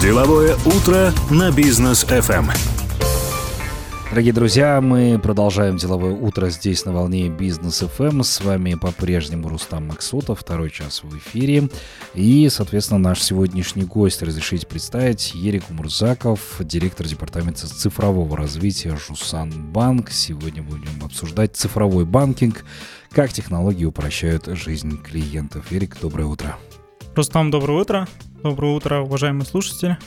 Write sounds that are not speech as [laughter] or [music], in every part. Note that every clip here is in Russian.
Деловое утро на бизнес FM. Дорогие друзья, мы продолжаем деловое утро здесь на волне Бизнес FM. С вами по-прежнему Рустам Максутов, второй час в эфире. И, соответственно, наш сегодняшний гость, разрешите представить, Ерик Мурзаков, директор департамента цифрового развития Жусан Банк. Сегодня будем обсуждать цифровой банкинг, как технологии упрощают жизнь клиентов. Ерик, доброе утро. Рустам, доброе утро. Доброе утро, уважаемые слушатели.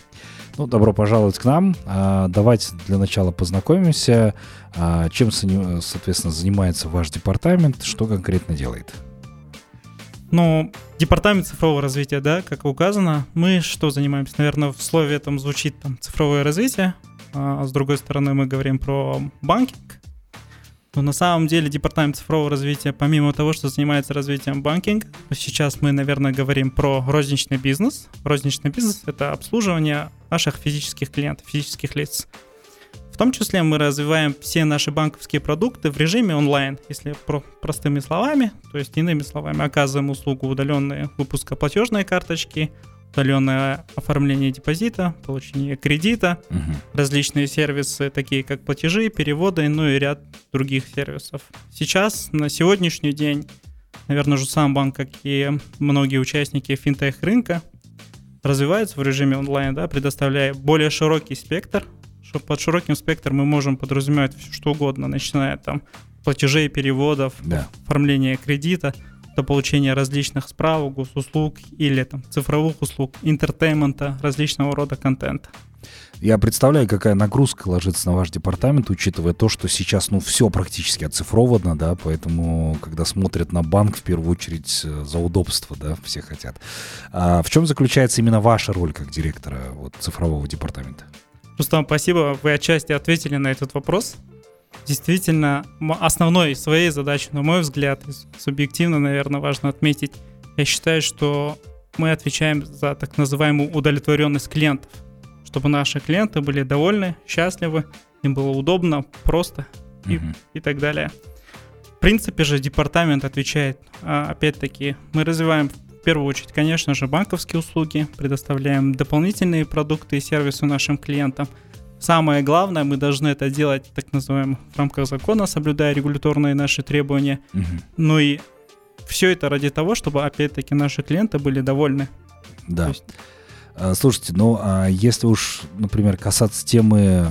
Ну, добро пожаловать к нам. А, давайте для начала познакомимся. А, чем, соответственно, занимается ваш департамент, что конкретно делает? Ну, департамент цифрового развития, да, как указано, мы что занимаемся? Наверное, в слове этом звучит там цифровое развитие, а с другой стороны мы говорим про банкинг, но на самом деле департамент цифрового развития, помимо того, что занимается развитием банкинга, сейчас мы, наверное, говорим про розничный бизнес. Розничный бизнес — это обслуживание наших физических клиентов, физических лиц. В том числе мы развиваем все наши банковские продукты в режиме онлайн, если про простыми словами, то есть иными словами, оказываем услугу удаленные выпуска платежной карточки, удаленное оформление депозита, получение кредита, угу. различные сервисы, такие как платежи, переводы, ну и ряд других сервисов. Сейчас, на сегодняшний день, наверное, же сам банк, как и многие участники финтех рынка, развиваются в режиме онлайн, да, предоставляя более широкий спектр. Под широким спектром мы можем подразумевать все что угодно, начиная там платежей, переводов, да. оформления кредита – до получения различных справок, госуслуг или там, цифровых услуг, entertainment а, различного рода контента. Я представляю, какая нагрузка ложится на ваш департамент, учитывая то, что сейчас, ну, все практически оцифровано, да, поэтому, когда смотрят на банк, в первую очередь э, за удобство, да, все хотят. А в чем заключается именно ваша роль как директора вот, цифрового департамента? Рустам, спасибо, вы отчасти ответили на этот вопрос действительно основной своей задачей, на мой взгляд, субъективно, наверное, важно отметить, я считаю, что мы отвечаем за так называемую удовлетворенность клиентов, чтобы наши клиенты были довольны, счастливы, им было удобно, просто и, угу. и так далее. В принципе же департамент отвечает, а, опять-таки, мы развиваем в первую очередь, конечно же, банковские услуги, предоставляем дополнительные продукты и сервисы нашим клиентам – Самое главное, мы должны это делать, так называемым, в рамках закона, соблюдая регуляторные наши требования. Угу. Ну и все это ради того, чтобы, опять-таки, наши клиенты были довольны. Да. есть... А, слушайте, ну а если уж, например, касаться темы,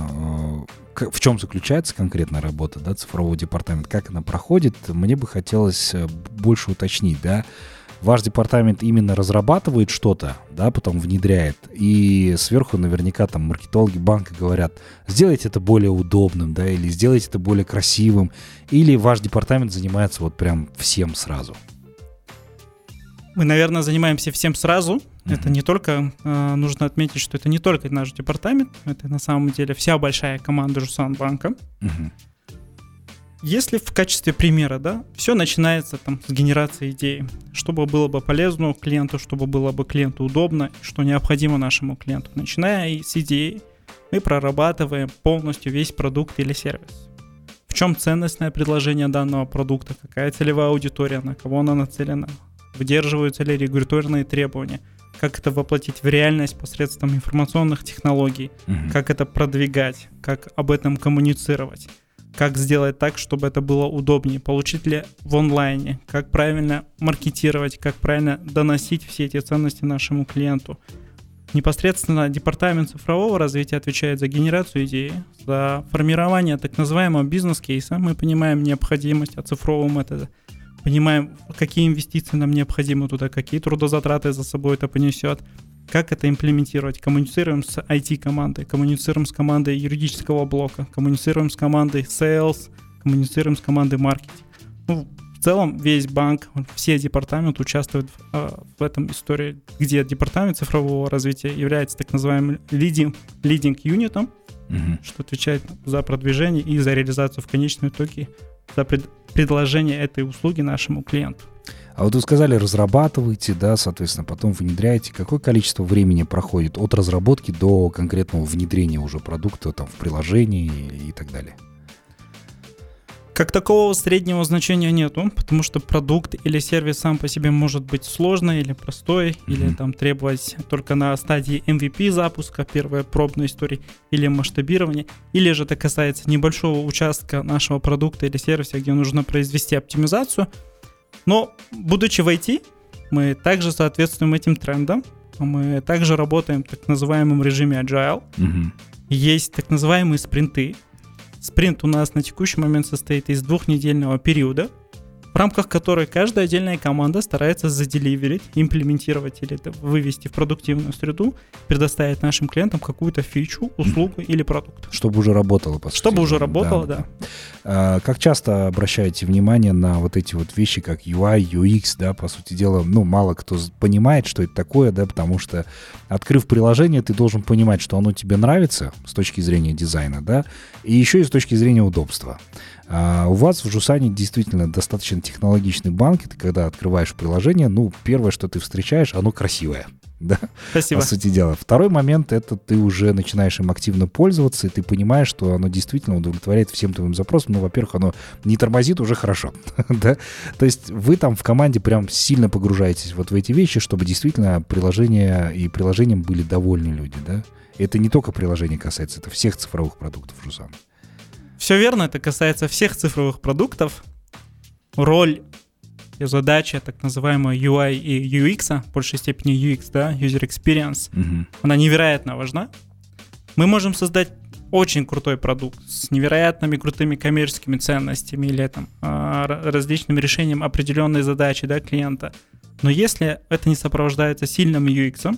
э, в чем заключается конкретная работа да, цифрового департамента, как она проходит, мне бы хотелось э, больше уточнить, да, ваш департамент именно разрабатывает что-то, да, потом внедряет, и сверху наверняка там маркетологи банка говорят, сделайте это более удобным, да, или сделайте это более красивым, или ваш департамент занимается вот прям всем сразу? Мы, наверное, занимаемся всем сразу. Uh-huh. Это не только, э, нужно отметить, что это не только наш департамент, это на самом деле вся большая команда Жусан банка. Uh-huh. Если в качестве примера, да, все начинается там с генерации идеи, чтобы было бы полезно клиенту, чтобы было бы клиенту удобно, что необходимо нашему клиенту. Начиная с идеи, мы прорабатываем полностью весь продукт или сервис. В чем ценностное предложение данного продукта, какая целевая аудитория, на кого она нацелена, выдерживаются ли регуляторные требования, как это воплотить в реальность посредством информационных технологий, угу. как это продвигать, как об этом коммуницировать как сделать так, чтобы это было удобнее, получить ли в онлайне, как правильно маркетировать, как правильно доносить все эти ценности нашему клиенту. Непосредственно департамент цифрового развития отвечает за генерацию идеи, за формирование так называемого бизнес-кейса. Мы понимаем необходимость оцифровываем это, понимаем, какие инвестиции нам необходимы туда, какие трудозатраты за собой это понесет как это имплементировать? Коммуницируем с IT-командой, коммуницируем с командой юридического блока, коммуницируем с командой sales, коммуницируем с командой маркетинг. Ну, в целом весь банк, все департаменты участвуют в, э, в этом истории, где департамент цифрового развития является так называемым leading, leading юнитом, угу. что отвечает за продвижение и за реализацию в конечном итоге, за пред, предложение этой услуги нашему клиенту. А вот вы сказали, разрабатываете, да, соответственно, потом внедряете. Какое количество времени проходит от разработки до конкретного внедрения уже продукта там, в приложении и, так далее? Как такового среднего значения нету, потому что продукт или сервис сам по себе может быть сложный или простой, mm-hmm. или там требовать только на стадии MVP запуска, первой пробной истории, или масштабирования, или же это касается небольшого участка нашего продукта или сервиса, где нужно произвести оптимизацию. Но, будучи в IT, мы также соответствуем этим трендам, мы также работаем в так называемом режиме Agile. Mm-hmm. Есть так называемые спринты, Спринт у нас на текущий момент состоит из двухнедельного периода, в рамках которой каждая отдельная команда старается заделиверить, имплементировать или это вывести в продуктивную среду, предоставить нашим клиентам какую-то фичу, услугу или продукт. Чтобы уже работало, по сути. Чтобы уже работало, да. да. А, как часто обращаете внимание на вот эти вот вещи, как UI, UX, да, по сути дела, ну, мало кто понимает, что это такое, да, потому что, открыв приложение, ты должен понимать, что оно тебе нравится с точки зрения дизайна, да, и еще и с точки зрения удобства. А у вас в Жусане действительно достаточно технологичный банк. Ты когда открываешь приложение, ну, первое, что ты встречаешь, оно красивое. [laughs] Да? Спасибо. По сути дела. Второй момент — это ты уже начинаешь им активно пользоваться, и ты понимаешь, что оно действительно удовлетворяет всем твоим запросам. Ну, во-первых, оно не тормозит, уже хорошо. [laughs] да? То есть вы там в команде прям сильно погружаетесь вот в эти вещи, чтобы действительно приложение и приложением были довольны люди, да? Это не только приложение касается, это всех цифровых продуктов Жусана. Все верно, это касается всех цифровых продуктов. Роль и задача так называемого UI и UX, в большей степени UX, да, User Experience, угу. она невероятно важна. Мы можем создать очень крутой продукт с невероятными крутыми коммерческими ценностями или там, а, различным решением определенной задачи да, клиента. Но если это не сопровождается сильным UX,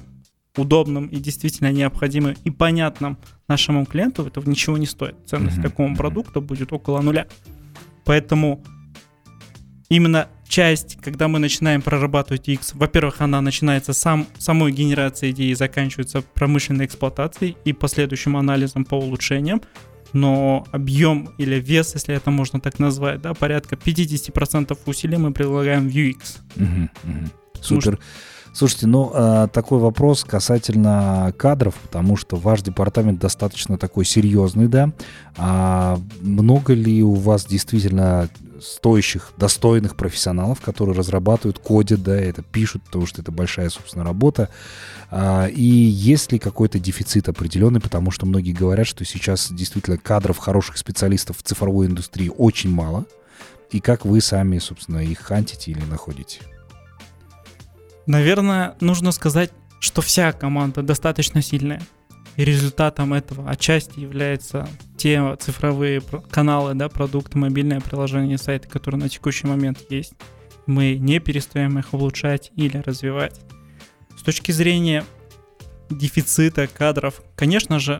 удобным и действительно необходимым и понятным нашему клиенту, это ничего не стоит. Ценность mm-hmm. такого продукта будет около нуля. Поэтому именно часть, когда мы начинаем прорабатывать X, во-первых, она начинается сам, самой генерацией идеи и заканчивается промышленной эксплуатацией и последующим анализом по улучшениям, но объем или вес, если это можно так назвать, да, порядка 50% усилий мы предлагаем в UX. Угу, угу. Супер. Что Слушайте, ну э, такой вопрос касательно кадров, потому что ваш департамент достаточно такой серьезный, да. А много ли у вас действительно стоящих, достойных профессионалов, которые разрабатывают, кодят, да, это пишут, потому что это большая, собственно, работа. А, и есть ли какой-то дефицит определенный, потому что многие говорят, что сейчас действительно кадров, хороших специалистов в цифровой индустрии очень мало. И как вы сами, собственно, их хантите или находите? Наверное, нужно сказать, что вся команда достаточно сильная. И результатом этого отчасти являются те цифровые каналы, да, продукты, мобильное приложение, сайты, которые на текущий момент есть. Мы не перестаем их улучшать или развивать. С точки зрения дефицита кадров, конечно же,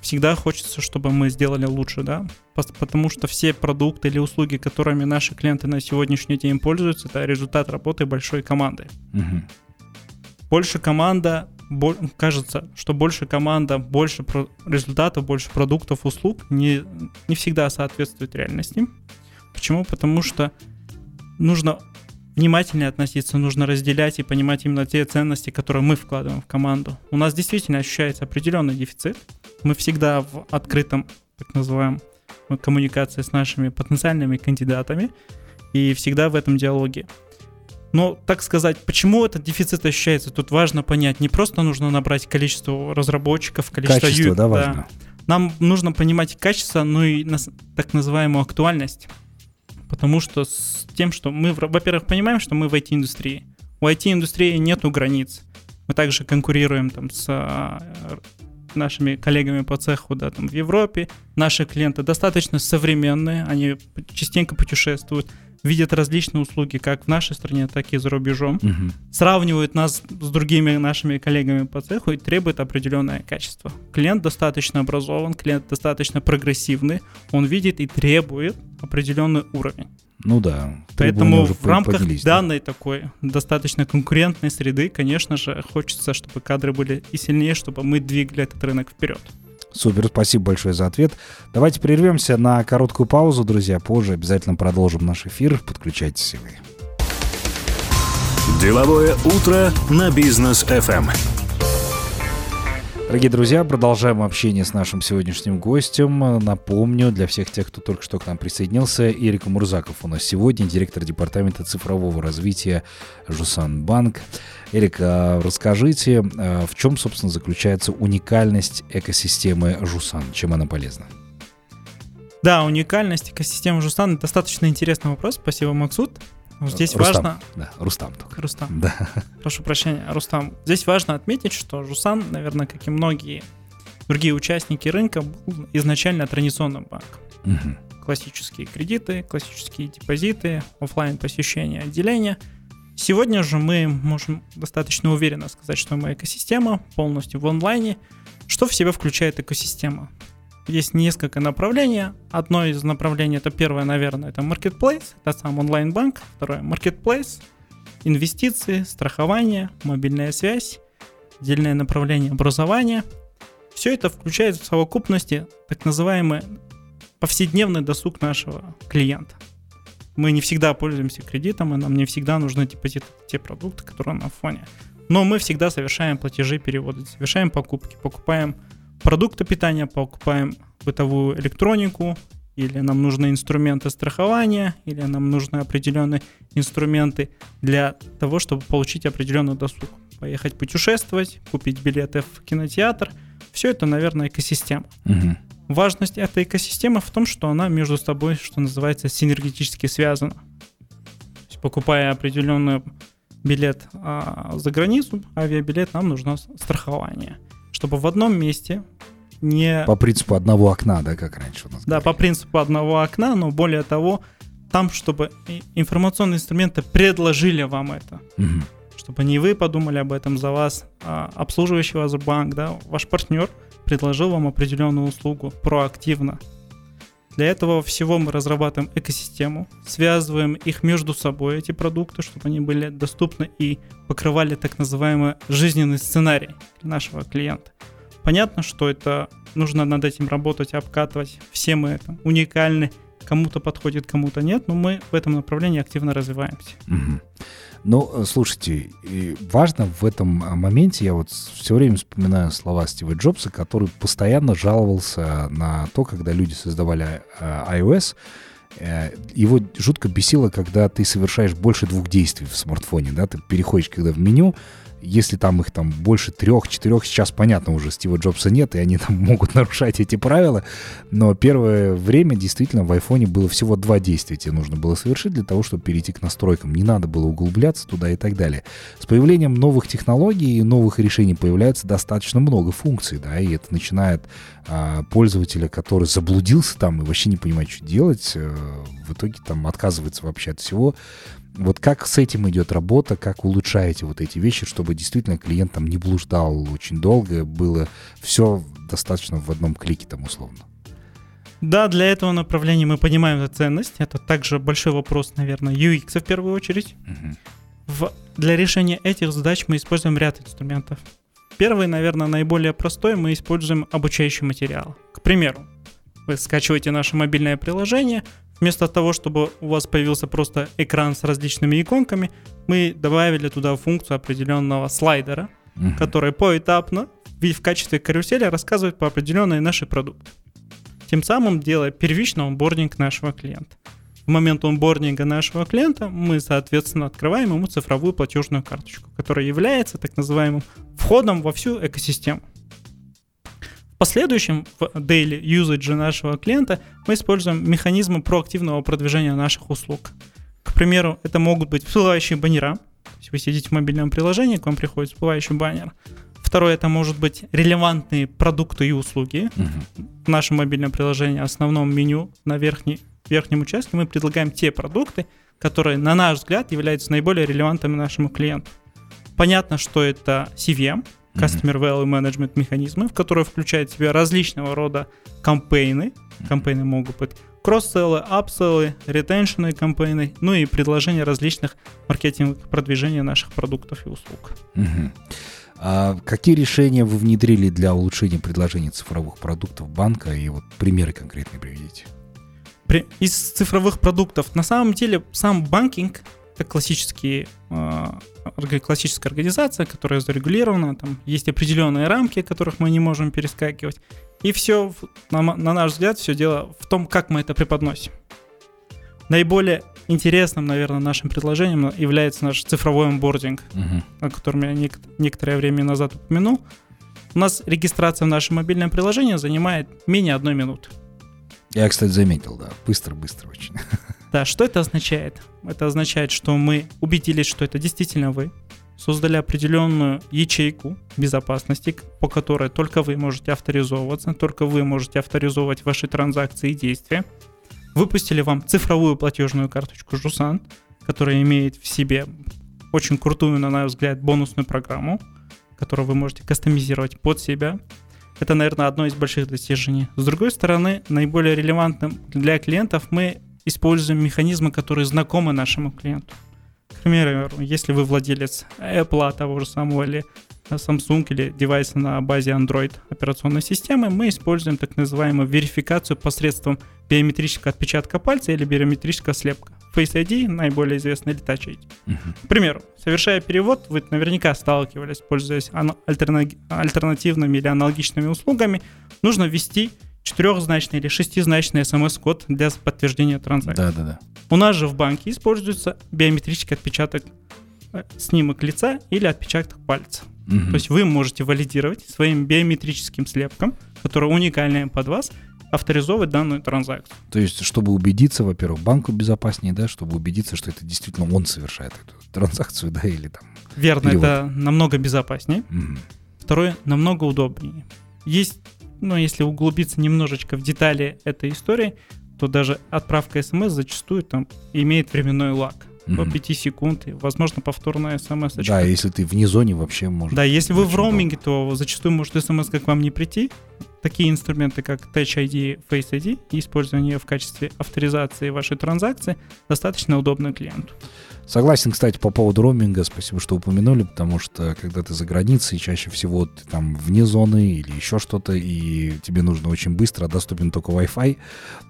всегда хочется, чтобы мы сделали лучше, да, потому что все продукты или услуги, которыми наши клиенты на сегодняшний день пользуются, это результат работы большой команды. Угу. Больше команда, кажется, что больше команда, больше результатов, больше продуктов, услуг не, не всегда соответствует реальности. Почему? Потому что нужно внимательнее относиться, нужно разделять и понимать именно те ценности, которые мы вкладываем в команду. У нас действительно ощущается определенный дефицит. Мы всегда в открытом, так называемом, коммуникации с нашими потенциальными кандидатами и всегда в этом диалоге. Но, так сказать, почему этот дефицит ощущается, тут важно понять. Не просто нужно набрать количество разработчиков, количество Качество, да, важно. Нам нужно понимать качество, но и так называемую актуальность. Потому что с тем, что мы, во-первых, понимаем, что мы в IT-индустрии. У IT-индустрии нету границ. Мы также конкурируем там с а, нашими коллегами по цеху, да, там в Европе. Наши клиенты достаточно современные, они частенько путешествуют видят различные услуги как в нашей стране, так и за рубежом, угу. сравнивают нас с другими нашими коллегами по цеху и требуют определенное качество. Клиент достаточно образован, клиент достаточно прогрессивный, он видит и требует определенный уровень. Ну да. Поэтому в рамках данной такой достаточно конкурентной среды, конечно же, хочется, чтобы кадры были и сильнее, чтобы мы двигали этот рынок вперед. Супер, спасибо большое за ответ. Давайте прервемся на короткую паузу, друзья. Позже обязательно продолжим наш эфир. Подключайтесь и вы. Деловое утро на бизнес FM. Дорогие друзья, продолжаем общение с нашим сегодняшним гостем. Напомню, для всех тех, кто только что к нам присоединился, Эрик Мурзаков у нас сегодня, директор департамента цифрового развития Жусан Банк. Эрик, а расскажите, а в чем, собственно, заключается уникальность экосистемы Жусан? Чем она полезна? Да, уникальность экосистемы Жусан – достаточно интересный вопрос. Спасибо, Максут. Здесь Рустам. важно... Да, Рустам только. Рустам. Да. Прошу прощения, Рустам. Здесь важно отметить, что Жусан, наверное, как и многие другие участники рынка, был изначально традиционным банком. Мгм. Классические кредиты, классические депозиты, оффлайн посещение отделения. Сегодня же мы можем достаточно уверенно сказать, что мы экосистема полностью в онлайне. Что в себя включает экосистема? Есть несколько направлений. Одно из направлений, это первое, наверное, это marketplace, это сам онлайн-банк. Второе, marketplace, инвестиции, страхование, мобильная связь, отдельное направление образования. Все это включает в совокупности так называемый повседневный досуг нашего клиента. Мы не всегда пользуемся кредитом, и нам не всегда нужны депозиты, те продукты, которые на фоне. Но мы всегда совершаем платежи, переводы, совершаем покупки, покупаем продукты питания, покупаем бытовую электронику, или нам нужны инструменты страхования, или нам нужны определенные инструменты для того, чтобы получить определенный досуг. Поехать путешествовать, купить билеты в кинотеатр. Все это, наверное, экосистема. Мгм. Важность этой экосистемы в том, что она между собой, что называется, синергетически связана. То есть, покупая определенный билет а, за границу, авиабилет, нам нужно страхование. Чтобы в одном месте не... По принципу одного окна, да, как раньше у нас Да, по говорили. принципу одного окна, но более того, там, чтобы информационные инструменты предложили вам это. Мгм. Чтобы не вы подумали об этом за вас, а обслуживающий вас банк, да, ваш партнер предложил вам определенную услугу проактивно. Для этого всего мы разрабатываем экосистему, связываем их между собой, эти продукты, чтобы они были доступны и покрывали так называемый жизненный сценарий нашего клиента. Понятно, что это нужно над этим работать, обкатывать. Все мы это уникальны, кому-то подходит, кому-то нет, но мы в этом направлении активно развиваемся. Мгм. Ну, э, слушайте, важно в этом а, моменте, я вот все время вспоминаю слова Стива Джобса, который постоянно жаловался на то, когда люди создавали а, iOS, э, его жутко бесило, когда ты совершаешь больше двух действий в смартфоне, да, ты переходишь когда в меню, если там их там больше трех, четырех, сейчас понятно уже, Стива Джобса нет, и они там [laughs] могут нарушать эти правила, но первое время действительно в айфоне было всего два действия тебе нужно было совершить для того, чтобы перейти к настройкам. Не надо было углубляться туда и так далее. С появлением новых технологий и новых решений появляется достаточно много функций, да, и это начинает а, пользователя, который заблудился там и вообще не понимает, что делать, э, в итоге там отказывается вообще от всего. Вот как с этим идет работа, как улучшаете вот эти вещи, чтобы действительно клиент там не блуждал очень долго, было все достаточно в одном клике там условно. Да, для этого направления мы понимаем ценность. Это также большой вопрос, наверное, UX в первую очередь. Мгм. В- для решения этих задач мы используем ряд инструментов. Первый, наверное, наиболее простой, мы используем обучающий материал. К примеру, вы скачиваете наше мобильное приложение, вместо того, чтобы у вас появился просто экран с различными иконками, мы добавили туда функцию определенного слайдера, Мгм. который поэтапно в в качестве карусели рассказывает по определенные наши продукты. Тем самым делая первичный онбординг нашего клиента. В момент онбординга нашего клиента мы, соответственно, открываем ему цифровую платежную карточку, которая является так называемым входом во всю экосистему. В последующем в daily usage нашего клиента мы используем механизмы проактивного продвижения наших услуг. К примеру, это могут быть всплывающие баннера. Есть вы сидите в мобильном приложении, к вам приходит всплывающий баннер. Второе, это может быть релевантные продукты и услуги. Мгм. В нашем мобильном приложении, основном меню на верхней, верхнем участке мы предлагаем те продукты, которые, на наш взгляд, являются наиболее релевантными нашему клиенту. Понятно, что это CVM, Customer Value Management механизмы, в которые включают в себя различного рода кампейны. Кампейны могут быть кросс-селлы, апселлы, ретеншены кампейны, ну и предложения различных маркетинговых продвижения наших продуктов и услуг. А какие решения вы внедрили для улучшения предложений цифровых продуктов банка и вот примеры конкретные приведите? При- из цифровых продуктов. На самом деле сам банкинг это классические, э, классическая организация, которая зарегулирована, там есть определенные рамки, которых мы не можем перескакивать. И все, на, на наш взгляд, все дело в том, как мы это преподносим. Наиболее интересным, наверное, нашим предложением является наш цифровой онбординг, угу. о котором я нек- некоторое время назад упомянул. У нас регистрация в наше мобильное приложение занимает менее одной минуты. Я, кстати, заметил, да. Быстро-быстро очень. [laughs] Да, что это означает? Это означает, что мы убедились, что это действительно вы, создали определенную ячейку безопасности, по которой только вы можете авторизовываться, только вы можете авторизовывать ваши транзакции и действия. Выпустили вам цифровую платежную карточку Жусан, которая имеет в себе очень крутую, на наш взгляд, бонусную программу, которую вы можете кастомизировать под себя. Это, наверное, одно из больших достижений. С другой стороны, наиболее релевантным для клиентов мы используем механизмы, которые знакомы нашему клиенту. К примеру, если вы владелец Apple, того же самого, или Samsung, или девайса на базе Android операционной системы, мы используем так называемую верификацию посредством биометрического отпечатка пальца или биометрического слепка. Face ID наиболее известный ID. Uh-huh. К примеру, совершая перевод, вы наверняка сталкивались, пользуясь альтерна- альтернативными или аналогичными услугами, нужно ввести четырехзначный или шестизначный смс-код для подтверждения транзакции. Да, да, да. У нас же в банке используется биометрический отпечаток э, снимок лица или отпечаток пальца. Угу. То есть вы можете валидировать своим биометрическим слепком, который уникальный под вас, авторизовывать данную транзакцию. То есть, чтобы убедиться, во-первых, банку безопаснее, да, чтобы убедиться, что это действительно он совершает эту транзакцию, да, или там. Верно, перевод. это намного безопаснее. Угу. Второе, намного удобнее. Есть но если углубиться немножечко в детали этой истории, то даже отправка смс зачастую там имеет временной лаг по 5 секунд, и, возможно, повторная смс. -очка. Да, если ты вне зоне вообще может. Да, если вы в роуминге, то зачастую может смс к вам не прийти. Такие инструменты, как Touch ID, Face ID и использование в качестве авторизации вашей транзакции достаточно удобно клиенту. Согласен, кстати, по поводу роуминга, спасибо, что упомянули, потому что когда ты за границей, чаще всего ты там вне зоны или еще что-то, и тебе нужно очень быстро, доступен только Wi-Fi,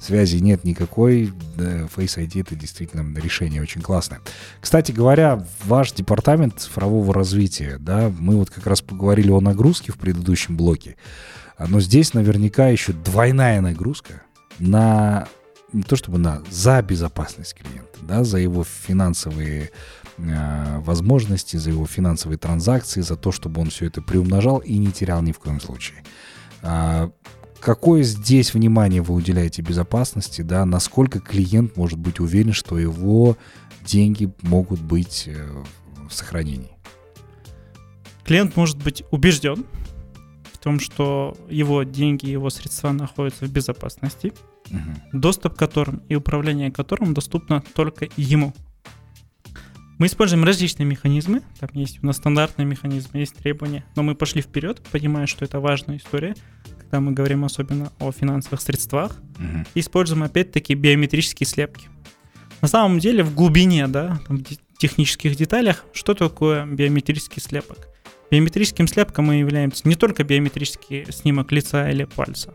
связи нет никакой, да, Face ID это действительно решение очень классное. Кстати говоря, ваш департамент цифрового развития, да, мы вот как раз поговорили о нагрузке в предыдущем блоке, но здесь наверняка еще двойная нагрузка на не то чтобы на, за безопасность клиента, да, за его финансовые э, возможности, за его финансовые транзакции, за то, чтобы он все это приумножал и не терял ни в коем случае. А, какое здесь внимание вы уделяете безопасности, да, насколько клиент может быть уверен, что его деньги могут быть э, в сохранении? Клиент может быть убежден том, что его деньги, его средства находятся в безопасности, угу. доступ к которым и управление которым доступно только ему. Мы используем различные механизмы. Там есть у нас стандартные механизмы, есть требования. Но мы пошли вперед, понимая, что это важная история, когда мы говорим особенно о финансовых средствах. Угу. Используем опять-таки биометрические слепки. На самом деле в глубине, да, там, в технических деталях, что такое биометрический слепок? Биометрическим слепком мы являемся не только биометрический снимок лица или пальца,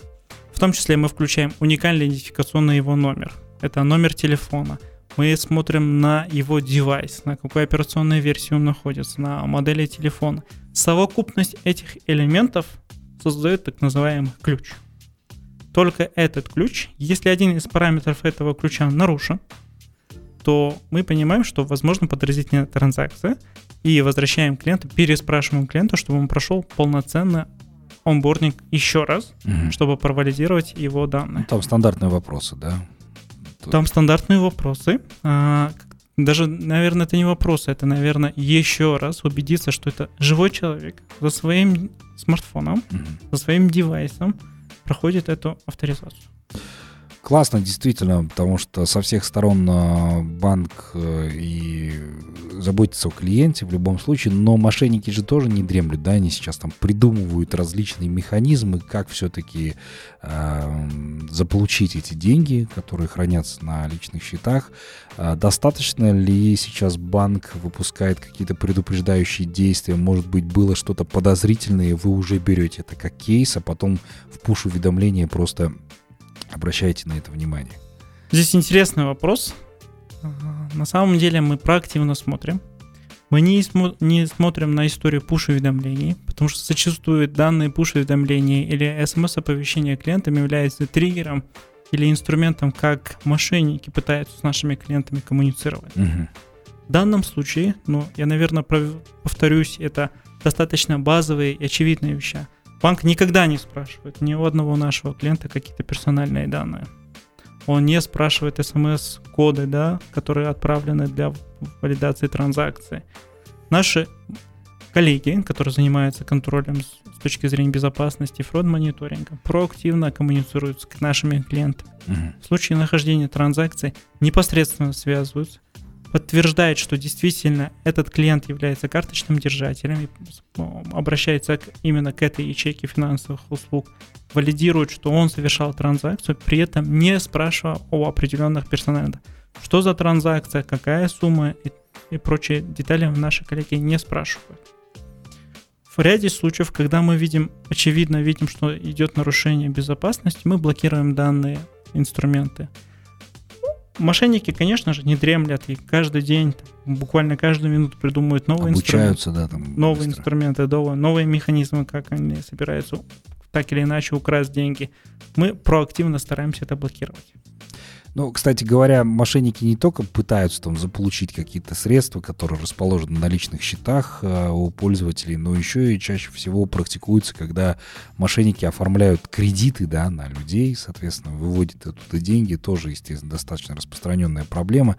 в том числе мы включаем уникальный идентификационный его номер. Это номер телефона. Мы смотрим на его девайс, на какой операционной версии он находится, на модели телефона. Совокупность этих элементов создает так называемый ключ. Только этот ключ, если один из параметров этого ключа нарушен, то мы понимаем, что возможно подразительная транзакция, и возвращаем клиента, переспрашиваем клиента, чтобы он прошел полноценно онбординг еще раз, угу. чтобы провалидировать его данные. Там стандартные вопросы, да? Там стандартные вопросы. А, даже, наверное, это не вопросы, это, наверное, еще раз убедиться, что это живой человек за своим смартфоном, угу. за своим девайсом проходит эту авторизацию. Классно, действительно, потому что со всех сторон а, банк э, и заботится о клиенте в любом случае, но мошенники же тоже не дремлют, да, они сейчас там придумывают различные механизмы, как все-таки э, заполучить эти деньги, которые хранятся на личных счетах. Э, достаточно ли сейчас банк выпускает какие-то предупреждающие действия? Может быть, было что-то подозрительное, вы уже берете это как кейс, а потом в пуш-уведомления просто Обращайте на это внимание. Здесь интересный вопрос. На самом деле мы проактивно смотрим. Мы не, смо- не смотрим на историю push-уведомлений, потому что зачастую данные push-уведомления или смс-оповещения клиентам являются триггером или инструментом, как мошенники пытаются с нашими клиентами коммуницировать. Мгм. В данном случае, ну, я, наверное, повторюсь, это достаточно базовые и очевидные вещи. Банк никогда не спрашивает ни у одного нашего клиента какие-то персональные данные. Он не спрашивает смс-коды, да, которые отправлены для валидации транзакции. Наши коллеги, которые занимаются контролем с точки зрения безопасности и фрод-мониторинга, проактивно коммуницируют с нашими клиентами. Мгм. В случае нахождения транзакций непосредственно связываются, подтверждает, что действительно этот клиент является карточным держателем и обращается именно к этой ячейке финансовых услуг, валидирует, что он совершал транзакцию, при этом не спрашивая о определенных персональных. Что за транзакция, какая сумма и, и прочие детали наши коллеги не спрашивают. В ряде случаев, когда мы видим, очевидно видим, что идет нарушение безопасности, мы блокируем данные инструменты. Мошенники, конечно же, не дремлят и каждый день, буквально каждую минуту придумывают новые инструменты, Обучаются, да, там. новые быстро. инструменты, новые механизмы, как они собираются так или иначе украсть деньги. Мы проактивно стараемся это блокировать. Ну, кстати говоря, мошенники не только пытаются там заполучить какие-то средства, которые расположены на личных счетах э, у пользователей, но еще и чаще всего практикуется, когда мошенники оформляют кредиты, да, на людей, соответственно, выводят оттуда деньги, тоже, естественно, достаточно распространенная проблема,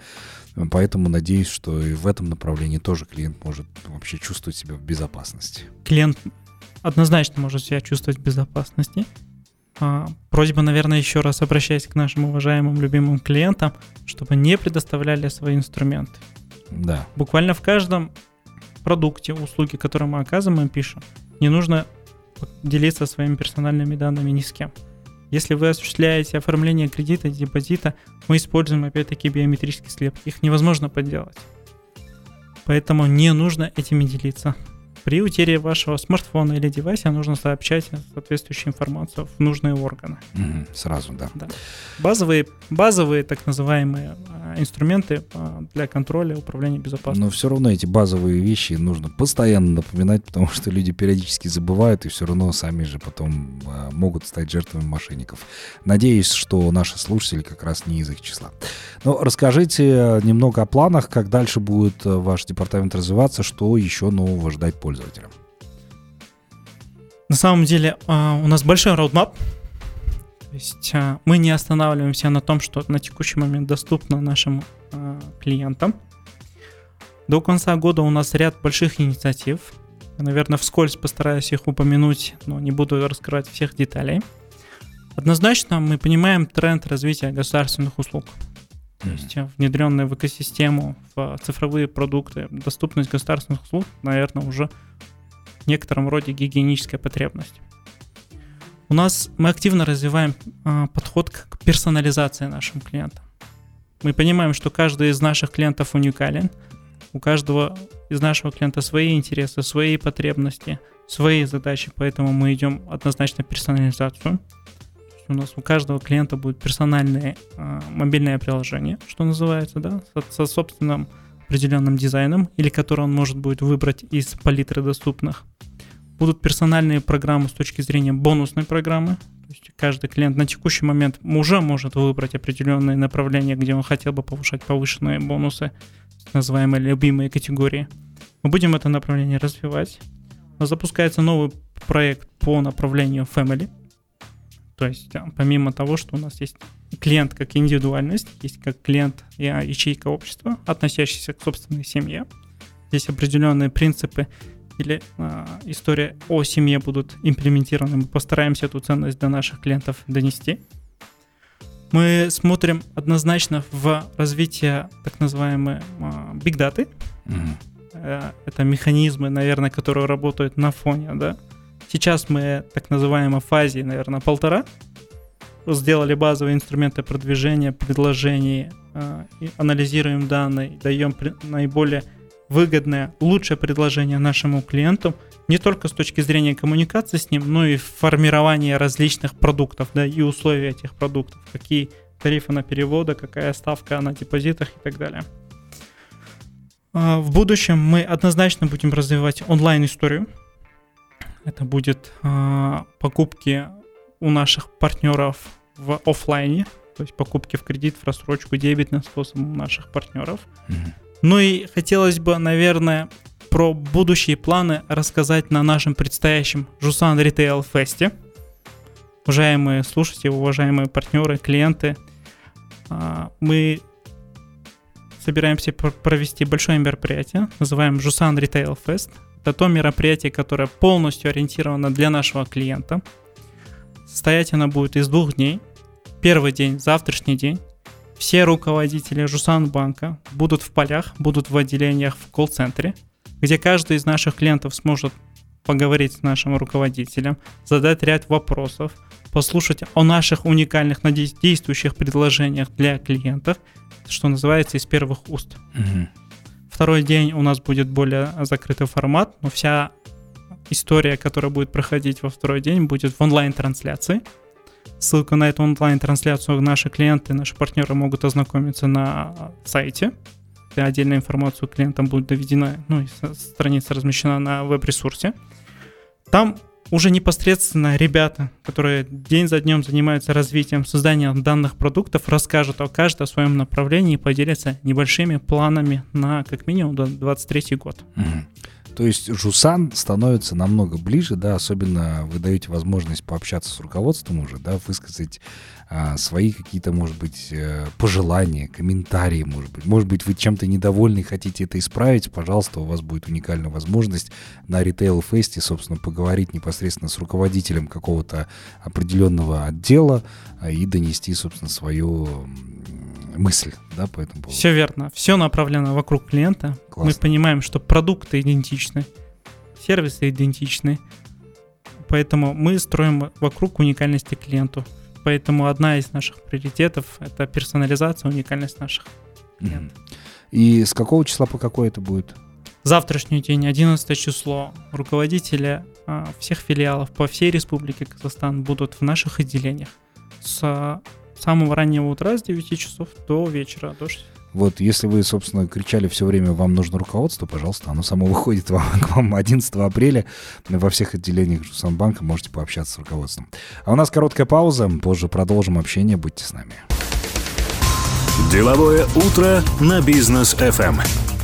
поэтому надеюсь, что и в этом направлении тоже клиент может вообще чувствовать себя в безопасности. Клиент однозначно может себя чувствовать в безопасности. А, Просьба, наверное, еще раз обращаясь к нашим уважаемым, любимым клиентам, чтобы не предоставляли свои инструменты. Да, Буквально в каждом продукте, услуге, которые мы оказываем, мы пишем, не нужно делиться своими персональными данными ни с кем. Если вы осуществляете оформление кредита, депозита, мы используем опять-таки биометрические слепки. Их невозможно подделать. Поэтому не нужно этими делиться. При утере вашего смартфона или девайса нужно сообщать соответствующую информацию в нужные органы. Мгм, сразу, да. Базовые, базовые так называемые а, инструменты а, для контроля управления безопасностью. Но все равно эти базовые вещи нужно постоянно напоминать, потому что люди периодически забывают и все равно сами же потом а, могут стать жертвами мошенников. Надеюсь, что наши слушатели как раз не из их числа. Но расскажите э, немного о планах, как дальше будет э, ваш департамент развиваться, что еще нового ждать пользователям. На самом деле а, у нас большой роудмап. То есть а, мы не останавливаемся на том, что на текущий момент доступно нашим а, клиентам. До конца года у нас ряд больших инициатив. Я, наверное, вскользь постараюсь их упомянуть, но не буду раскрывать всех деталей. Однозначно мы понимаем тренд развития государственных услуг. То есть э, внедренные в экосистему, в цифровые продукты, доступность государственных услуг, наверное, уже в некотором роде гигиеническая потребность. У нас мы активно развиваем а, подход к персонализации нашим клиентам. Мы понимаем, что каждый из наших клиентов уникален, у каждого из нашего клиента свои интересы, свои потребности, свои задачи, поэтому мы идем однозначно персонализацию. У нас у каждого клиента будет персональное а, мобильное приложение, что называется, да, со, со собственным определенным дизайном, или который он может будет выбрать из палитры доступных. Будут персональные программы с точки зрения бонусной программы. То есть каждый клиент на текущий момент уже может выбрать определенные направления, где он хотел бы повышать повышенные бонусы, называемые любимые категории. Мы будем это направление развивать. Запускается новый проект по направлению Family. То есть а, помимо того, что у нас есть клиент как индивидуальность, есть как клиент и а, ячейка общества, относящийся к собственной семье. Здесь определенные принципы или а, история о семье будут имплементированы. Мы постараемся эту ценность до наших клиентов донести. Мы смотрим однозначно в развитие так называемой big data. Мгм. Э, Это механизмы, наверное, которые работают на фоне, да. Сейчас мы так называемой фазе, наверное, полтора. Сделали базовые инструменты продвижения, предложений, и анализируем данные, даем наиболее выгодное, лучшее предложение нашему клиенту, не только с точки зрения коммуникации с ним, но и формирования различных продуктов, да, и условия этих продуктов, какие тарифы на переводы, какая ставка на депозитах и так далее. А, в будущем мы однозначно будем развивать онлайн-историю. Это будет а, покупки у наших партнеров в офлайне, то есть покупки в кредит, в рассрочку, дебетным способом у наших партнеров. Mm-hmm. Ну и хотелось бы, наверное, про будущие планы рассказать на нашем предстоящем Жусан Ритейл Фесте. Уважаемые слушатели, уважаемые партнеры, клиенты, а, мы собираемся провести большое мероприятие, называем Жусан Retail Fest. Это то мероприятие, которое полностью ориентировано для нашего клиента. Состоять оно будет из двух дней. Первый день, завтрашний день. Все руководители Жусан банка будут в полях, будут в отделениях в колл-центре, где каждый из наших клиентов сможет поговорить с нашим руководителем, задать ряд вопросов, послушать о наших уникальных действующих предложениях для клиентов, что называется, из первых уст. Угу. Второй день у нас будет более закрытый формат, но вся история, которая будет проходить во второй день, будет в онлайн-трансляции. Ссылку на эту онлайн-трансляцию наши клиенты, наши партнеры могут ознакомиться на сайте. Отдельная информация клиентам будет доведена, ну и страница размещена на веб-ресурсе. Там уже непосредственно ребята, которые день за днем занимаются развитием, созданием данных продуктов, расскажут о каждом своем направлении и поделятся небольшими планами на как минимум 2023 год. Угу. То есть Жусан становится намного ближе, да, особенно вы даете возможность пообщаться с руководством уже, да, высказать а, свои какие-то, может быть, э, пожелания, комментарии, может быть. Может быть, вы чем-то недовольны и хотите это исправить, пожалуйста, у вас будет уникальная возможность на ритейл-фесте, собственно, поговорить непосредственно с руководителем какого-то определенного отдела а, и донести, собственно, свою мысль, да, по этому поводу. Все верно. Все направлено вокруг клиента. Классно. Мы понимаем, что продукты идентичны, сервисы идентичны, поэтому мы строим вокруг уникальности клиенту. Поэтому одна из наших приоритетов — это персонализация, уникальность наших клиентов. И с какого числа по какой это будет? Завтрашний день, 11 число, руководители а, всех филиалов по всей Республике Казахстан будут в наших отделениях с самого раннего утра, с 9 часов до вечера, до 6. Вот если вы, собственно, кричали все время, вам нужно руководство, пожалуйста, оно само [laughs] выходит вам, к вам 11 апреля во всех отделениях Жусанбанка, можете пообщаться с руководством. А у нас короткая пауза, позже продолжим общение, будьте с нами. Деловое утро на бизнес FM.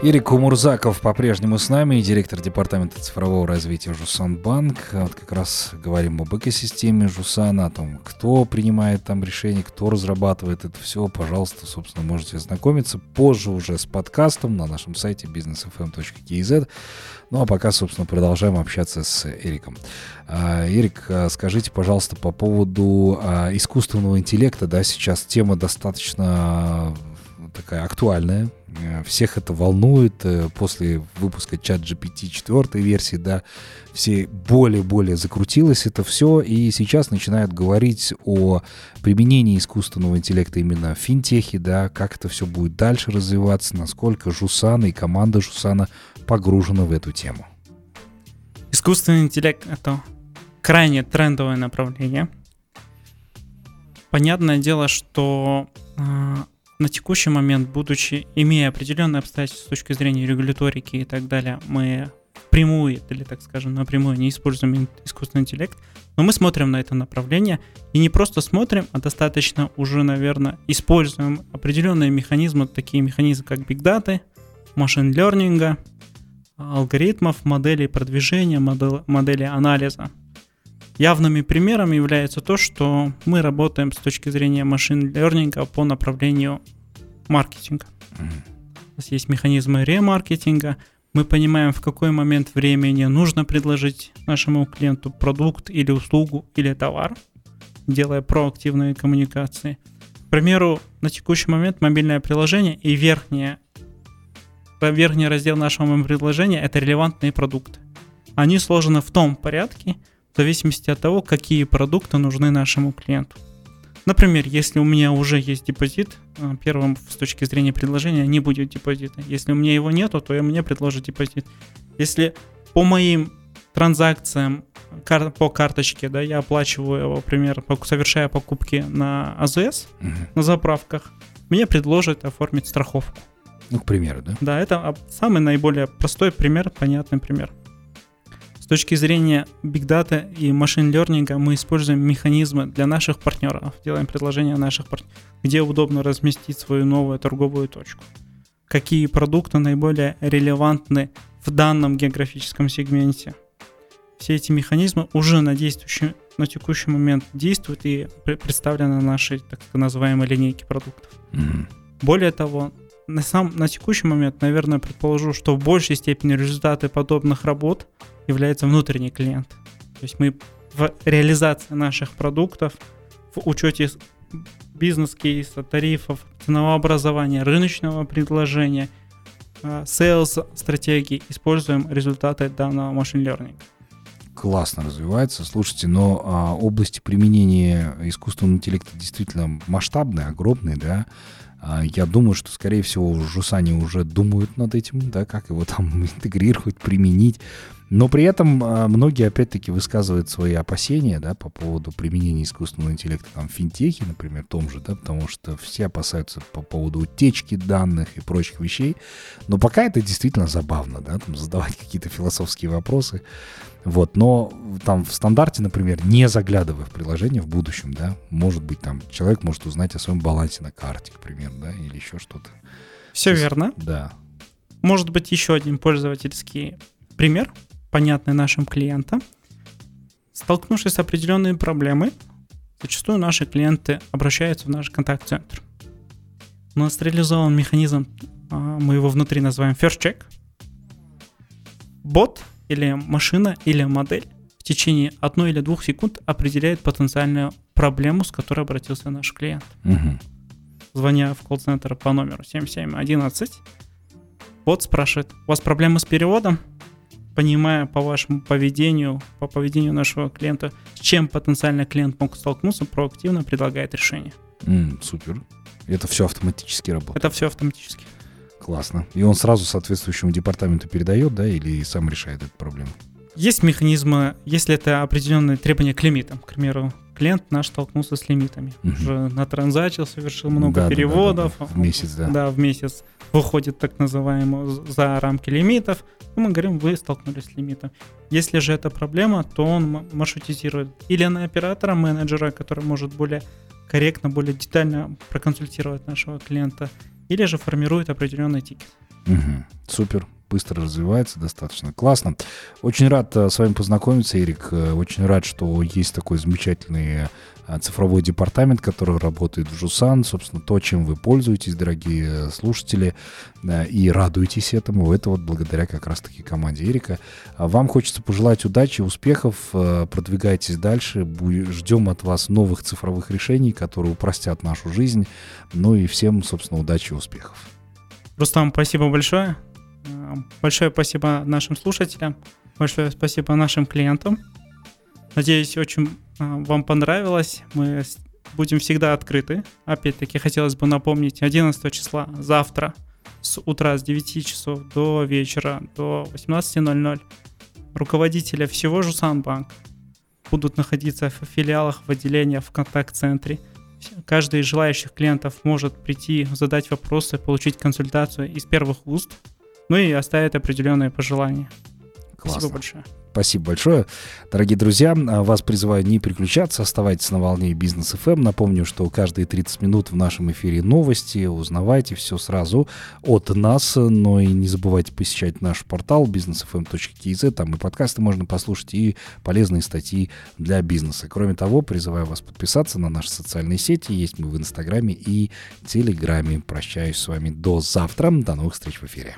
Ирик Умурзаков по-прежнему с нами, директор департамента цифрового развития Жусанбанк. Вот как раз говорим об экосистеме Жусана, о том, кто принимает там решения, кто разрабатывает это все. Пожалуйста, собственно, можете ознакомиться позже уже с подкастом на нашем сайте businessfm.kz. Ну а пока, собственно, продолжаем общаться с Эриком. А, Эрик, а, скажите, пожалуйста, по поводу а, искусственного интеллекта, да, сейчас тема достаточно такая актуальная, всех это волнует. Э, после выпуска чат GPT 4 версии, да, все более-более закрутилось это все, и сейчас начинают говорить о применении искусственного интеллекта именно в финтехе, да, как это все будет дальше развиваться, насколько Жусана и команда Жусана погружена в эту тему. Искусственный интеллект — это крайне трендовое направление. Понятное дело, что а, на текущий момент, будучи, имея определенные обстоятельства с точки зрения регуляторики и так далее, мы прямую или, так скажем, напрямую не используем искусственный интеллект, но мы смотрим на это направление и не просто смотрим, а достаточно уже, наверное, используем определенные механизмы, такие механизмы, как Big Data, машин лернинга, алгоритмов, моделей продвижения, модели, модели анализа. Явными примерами является то, что мы работаем с точки зрения машин лернинга по направлению маркетинга. У нас есть механизмы ремаркетинга. Мы понимаем, в какой момент времени нужно предложить нашему клиенту продукт или услугу или товар, делая проактивные коммуникации. К примеру, на текущий момент мобильное приложение и верхнее, верхний раздел нашего приложения – это релевантные продукты. Они сложены в том порядке, в зависимости от того, какие продукты нужны нашему клиенту. Например, если у меня уже есть депозит, э, первым с точки зрения предложения не будет депозита. Если у меня его нету, то мне предложат депозит. Если по моим транзакциям по карточке, да, я оплачиваю, например, совершая покупки на АЗС, угу. на заправках, мне предложат оформить страховку. Ну, к примеру, да? Да, это самый наиболее простой пример, понятный пример. С точки зрения Big Data и машин лернинга мы используем механизмы для наших партнеров, делаем предложения наших партнеров, где удобно разместить свою новую торговую точку. Какие продукты наиболее релевантны в данном географическом сегменте. Все эти механизмы уже на, действующий, на текущий момент действуют и представлены на нашей так называемой линейке продуктов. Mm-hmm. Более того, на, сам, на текущий момент, наверное, предположу, что в большей степени результаты подобных работ является внутренний клиент. То есть мы в реализации наших продуктов, в учете бизнес-кейса, тарифов, ценообразования, рыночного предложения, sales стратегии используем результаты данного машин learning. Классно развивается. Слушайте, но а, области применения искусственного интеллекта действительно масштабные, огромные, да. А, я думаю, что, скорее всего, Жусане уже думают над этим, да, как его там [laughs] интегрировать, применить. Но при этом а, многие, опять-таки, высказывают свои опасения, да, по поводу применения искусственного интеллекта там в финтехе, например, том же, да, потому что все опасаются по поводу утечки данных и прочих вещей. Но пока это действительно забавно, да, там задавать [laughs] какие-то философские вопросы. Вот, но там в стандарте, например, не заглядывая в приложение в будущем, да, может быть, там человек может узнать о своем балансе на карте, к примеру, да, или еще что-то. Все есть, верно. Да. Может быть, еще один пользовательский пример, понятный нашим клиентам. Столкнувшись с определенной проблемой, зачастую наши клиенты обращаются в наш контакт-центр. У нас реализован механизм, а, мы его внутри называем First Check. Бот или машина, или модель в течение одной или двух секунд определяет потенциальную проблему, с которой обратился наш клиент. Угу. Звоня в колл-центр по номеру 7711, бот спрашивает, у вас проблемы с переводом? Понимая по вашему поведению, по поведению нашего клиента, с чем потенциально клиент мог столкнуться, проактивно предлагает решение. Mm, супер. Это все автоматически работает? Это все автоматически. Классно. И он сразу соответствующему департаменту передает, да, или сам решает эту проблему? Есть механизмы, если это определенные требования к лимитам. К примеру, клиент наш столкнулся с лимитами. Угу. Уже натранзачил, совершил много да, переводов. Да, да, да, В месяц, да. Да, в месяц выходит так называемый за рамки лимитов. И мы говорим, вы столкнулись с лимитом. Если же это проблема, то он маршрутизирует или на оператора, менеджера, который может более корректно, более детально проконсультировать нашего клиента, или же формирует определенный тикет. Угу. Супер, быстро развивается, достаточно классно. Очень рад э, с вами познакомиться, Эрик. Э, очень рад, что есть такой замечательный э, цифровой департамент, который работает в Жусан. Собственно, то, чем вы пользуетесь, дорогие слушатели, и радуетесь этому. Это вот благодаря как раз-таки команде Эрика. А вам хочется пожелать удачи, успехов. Продвигайтесь дальше. Ждем от вас новых цифровых решений, которые упростят нашу жизнь. Ну и всем, собственно, удачи и успехов. Рустам, спасибо большое. Э, большое спасибо нашим слушателям. Большое спасибо нашим клиентам. Надеюсь, очень э, вам понравилось. Мы будем всегда открыты. Опять-таки, хотелось бы напомнить, 11 числа, завтра, с утра с 9 часов до вечера, до 18.00, руководители всего Жусанбанк будут находиться в филиалах, в отделениях, в контакт-центре – Каждый из желающих клиентов может прийти, задать вопросы, получить консультацию из первых уст, ну и оставить определенные пожелания. Классно. Спасибо большое. Спасибо большое. Дорогие друзья, а, вас призываю не переключаться, оставайтесь на волне бизнес FM. Эм. Напомню, что каждые 30 минут в нашем эфире новости. Узнавайте все сразу от нас. Но и не забывайте посещать наш портал businessfm.kz. Там и подкасты можно послушать, и полезные статьи для бизнеса. Кроме того, призываю вас подписаться на наши социальные сети. Есть мы в Инстаграме и Телеграме. Прощаюсь с вами до завтра. До новых встреч в эфире.